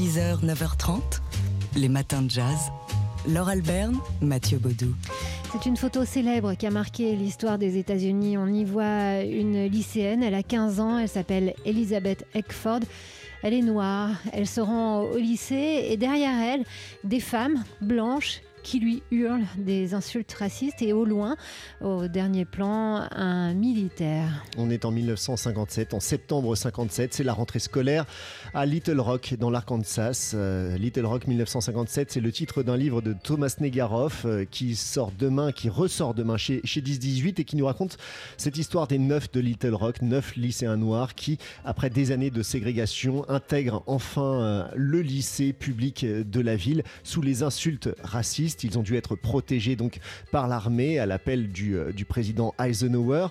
6h, 9h30, les matins de jazz. Laure Alberne, Mathieu Baudou. C'est une photo célèbre qui a marqué l'histoire des États-Unis. On y voit une lycéenne, elle a 15 ans, elle s'appelle Elizabeth Eckford. Elle est noire, elle se rend au lycée et derrière elle, des femmes blanches qui lui hurle des insultes racistes et au loin, au dernier plan, un militaire. On est en 1957, en septembre 57, c'est la rentrée scolaire à Little Rock dans l'Arkansas. Euh, Little Rock 1957, c'est le titre d'un livre de Thomas Negaroff euh, qui sort demain, qui ressort demain chez, chez 10-18 et qui nous raconte cette histoire des neuf de Little Rock, neuf lycéens noirs qui, après des années de ségrégation, intègrent enfin euh, le lycée public de la ville sous les insultes racistes. Ils ont dû être protégés donc par l'armée à l'appel du, euh, du, président Eisenhower.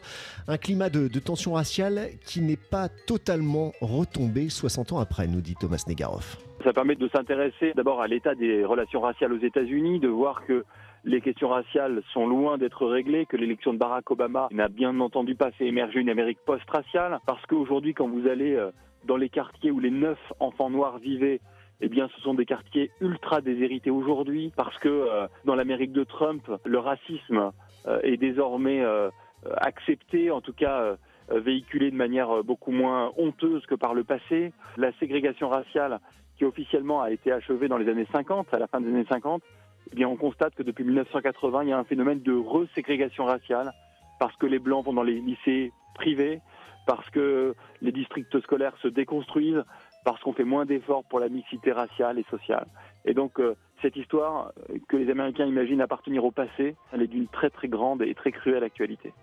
Un climat de, de tension raciale qui n'est pas totalement retombé 60 ans après, nous dit Thomas Negaroff. Ça permet de s'intéresser d'abord à l'état des relations raciales aux États-Unis, de voir que les questions raciales sont loin d'être réglées, que l'élection de Barack Obama n'a bien entendu pas fait émerger une Amérique post-raciale, parce qu'aujourd'hui, quand vous allez euh, dans les quartiers où les neuf enfants noirs vivaient, eh bien, ce sont des quartiers ultra déshérités aujourd'hui parce que euh, dans l'Amérique de Trump, le racisme euh, est désormais euh, accepté, en tout cas véhiculé de manière beaucoup moins honteuse que par le passé. La ségrégation raciale, qui officiellement a été achevée dans les années 50, à la fin des années 50, eh bien, on constate que depuis 1980, il y a un phénomène de reségrégation raciale parce que les blancs vont dans les lycées privés, parce que les districts scolaires se déconstruisent, parce qu'on fait moins d'efforts pour la mixité raciale et sociale. Et donc, euh, cette histoire euh, que les Américains imaginent appartenir au passé, elle est d'une très très grande et très cruelle actualité.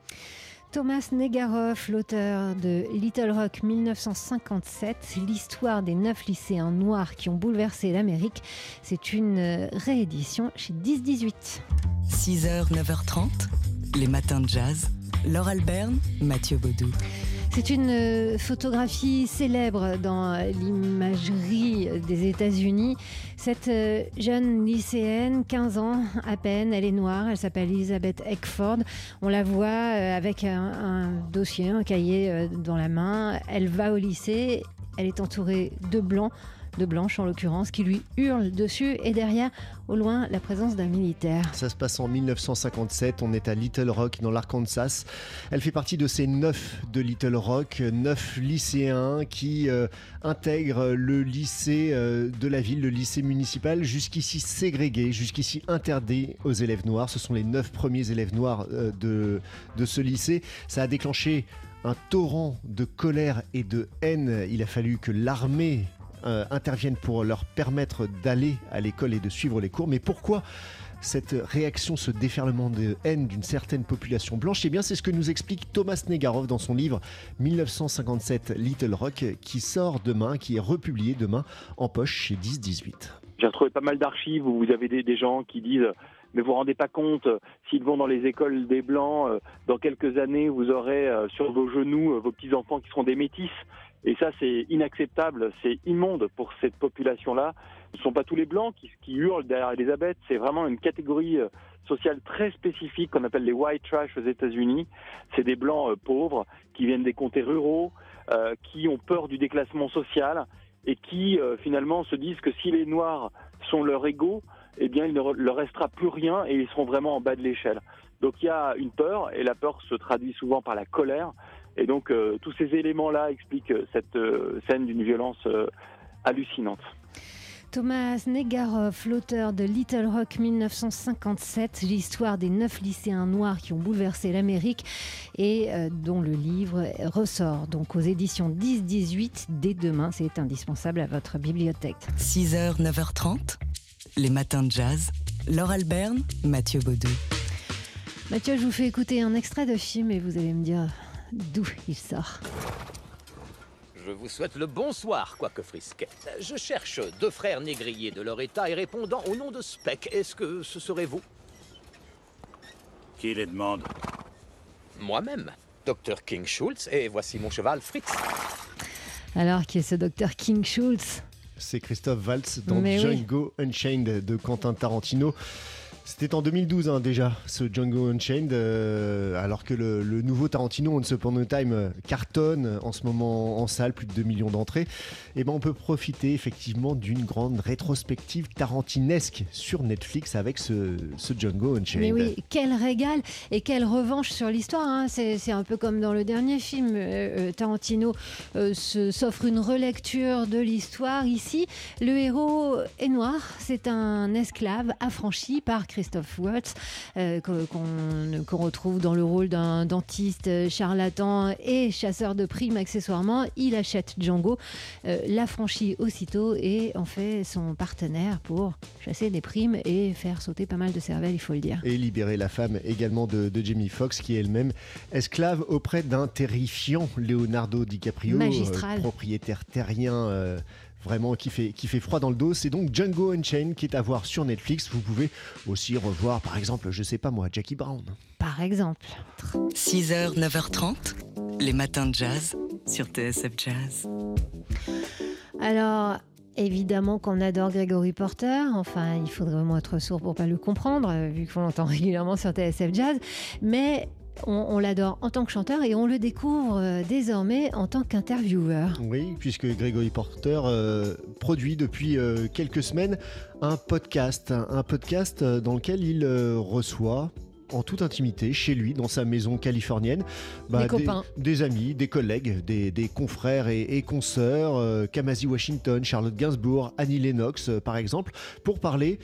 Thomas Negaroff, l'auteur de Little Rock 1957, l'histoire des neuf lycéens noirs qui ont bouleversé l'Amérique, c'est une euh, réédition chez 10-18. 6h, 9h30, les matins de jazz. Laure Alberne, Mathieu Baudou. C'est une euh, photographie célèbre dans l'imagerie des États-Unis. Cette euh, jeune lycéenne, 15 ans à peine, elle est noire, elle s'appelle Elizabeth Eckford. On la voit euh, avec un, un dossier, un cahier dans la main. Elle va au lycée, elle est entourée de blancs de blanche en l'occurrence, qui lui hurle dessus et derrière, au loin, la présence d'un militaire. Ça se passe en 1957, on est à Little Rock dans l'Arkansas. Elle fait partie de ces neuf de Little Rock, neuf lycéens qui euh, intègrent le lycée euh, de la ville, le lycée municipal, jusqu'ici ségrégué, jusqu'ici interdit aux élèves noirs. Ce sont les neuf premiers élèves noirs euh, de, de ce lycée. Ça a déclenché un torrent de colère et de haine. Il a fallu que l'armée euh, interviennent pour leur permettre d'aller à l'école et de suivre les cours. Mais pourquoi cette réaction, ce déferlement de haine d'une certaine population blanche? Eh bien, c'est ce que nous explique Thomas Negaroff dans son livre 1957 Little Rock, qui sort demain, qui est republié demain en poche chez 10-18. J'ai retrouvé pas mal d'archives où vous avez des, des gens qui disent mais vous vous rendez pas compte, s'ils vont dans les écoles des Blancs, euh, dans quelques années, vous aurez euh, sur vos genoux vos petits-enfants qui seront des métis. Et ça, c'est inacceptable, c'est immonde pour cette population-là. Ce ne sont pas tous les blancs qui, hurlent derrière Elisabeth, c'est vraiment une catégorie euh, sociale très spécifique qu'on appelle les white trash aux États-Unis. C'est des blancs euh, pauvres qui viennent des comtés ruraux, euh, qui ont peur du déclassement social et qui finalement se disent que si les noirs sont leurs égaux, eh bien il ne leur restera plus rien et ils seront vraiment en bas de l'échelle. Donc il y a une peur et la peur se traduit souvent par la colère. Et donc euh, tous ces éléments-là expliquent cette euh, scène d'une violence euh, hallucinante. Thomas Negaroff, l'auteur de Little Rock 1957, l'histoire des neuf lycéens noirs qui ont bouleversé l'Amérique et euh, dont le livre ressort donc aux éditions 10-18 dès demain. C'est indispensable à votre bibliothèque. 6h, 9h30, les matins de jazz. Laure Alberne, Mathieu Baudou. Mathieu, je vous fais écouter un extrait de film et vous allez me dire d'où il sort. Je vous souhaite le bonsoir, quoique frisquet. Je cherche deux frères négriers de leur état et répondant au nom de Speck. Est-ce que ce serait vous? Qui les demande? Moi-même, Dr. King Schultz, et voici mon cheval Fritz. Alors, qui est ce docteur King Schultz? C'est Christophe Waltz dans Mais oui. Django Unchained de Quentin Tarantino. C'était en 2012 hein, déjà, ce Django Unchained, euh, alors que le, nouveau Tarantino Once Upon a Time euh, cartonne en ce moment en salle, plus de 2 millions d'entrées. Et eh ben on peut profiter effectivement d'une grande rétrospective tarantinesque sur Netflix avec ce, ce, Django Unchained. Mais oui, quel régal et quelle revanche sur l'histoire. Hein. C'est un peu comme dans le dernier film, euh, Tarantino s'offre une relecture de l'histoire. Ici, le héros est noir, c'est un esclave affranchi par Christophe Waltz, euh, qu'on retrouve dans le rôle d'un dentiste charlatan et chasseur de primes accessoirement. Il achète Django, euh, l'affranchit aussitôt et en fait son partenaire pour chasser des primes et faire sauter pas mal de cervelles, il faut le dire. Et libérer la femme également de, Jamie Foxx, qui est elle-même esclave auprès d'un terrifiant Leonardo DiCaprio, euh, propriétaire terrien. Euh, vraiment qui fait, qui fait froid dans le dos. C'est donc Django Unchained qui est à voir sur Netflix. Vous pouvez aussi revoir, par exemple, je sais pas moi, Jackie Brown. Par exemple. 6h, 9h30, les matins de jazz sur TSF Jazz. Alors, Évidemment qu'on adore Gregory Porter, enfin il faudrait vraiment être sourd pour pas le comprendre, vu qu'on l'entend régulièrement sur TSF Jazz, mais on, l'adore en tant que chanteur et on le découvre euh, désormais en tant qu'intervieweur. Oui, puisque Gregory Porter euh, produit depuis euh, quelques semaines un podcast, un, podcast dans lequel il reçoit en toute intimité chez lui, dans sa maison californienne, bah, des, amis, des collègues, des, confrères et, et consoeurs, Kamasi Washington, Charlotte Gainsbourg, Annie Lennox par exemple, pour parler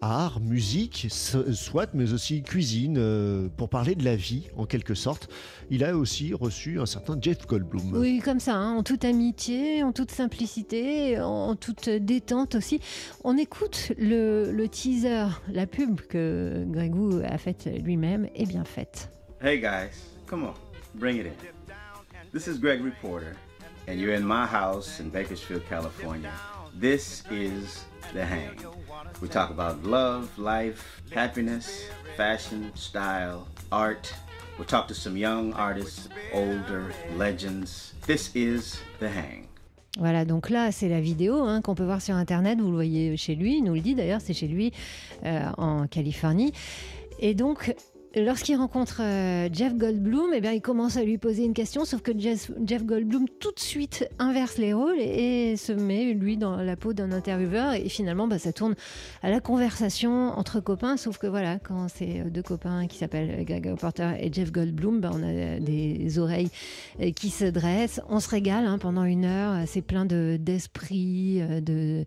art, musique, soit, mais aussi cuisine, euh, pour parler de la vie en quelque sorte. Il a aussi reçu un certain Jeff Goldblum. Oui, comme ça, hein, en toute amitié, en toute simplicité, en toute détente aussi. On écoute le, le teaser, la pub que Gregou a faite lui-même et bien faite. Hey guys, come on, bring it in. This is Greg Reporter, and you're in my house in Bakersfield, California. This is The Hang. We talk about love, life, happiness, fashion, style, art. We'll talk to some young artists, older legends. This is The Hang. Voilà, donc là, c'est la vidéo hein, qu'on peut voir sur Internet. Vous le voyez chez lui, il nous le dit d'ailleurs, c'est chez lui euh, en Californie. Et donc, lorsqu'il rencontre euh, Jeff Goldblum, eh bien, il commence à lui poser une question, sauf que Jeff, Goldblum tout de suite inverse les rôles et, se met, lui, dans la peau d'un intervieweur. Et finalement, bah, ça tourne à la conversation entre copains, sauf que voilà, quand c'est euh, deux copains qui s'appellent Greg Porter et Jeff Goldblum, bah, on a des oreilles euh, qui se dressent. On se régale hein, pendant une heure. C'est plein d'esprit, de,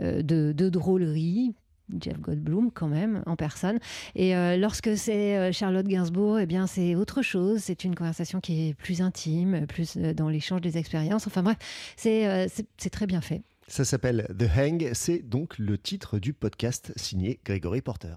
de, de drôlerie Jeff Goldblum quand même en personne. Et euh, lorsque c'est euh, Charlotte Gainsbourg, eh bien c'est autre chose. C'est une conversation qui est plus intime, plus euh, dans l'échange des expériences. Enfin bref, c'est très bien fait. Ça s'appelle The Hang. C'est donc le titre du podcast signé Gregory Porter.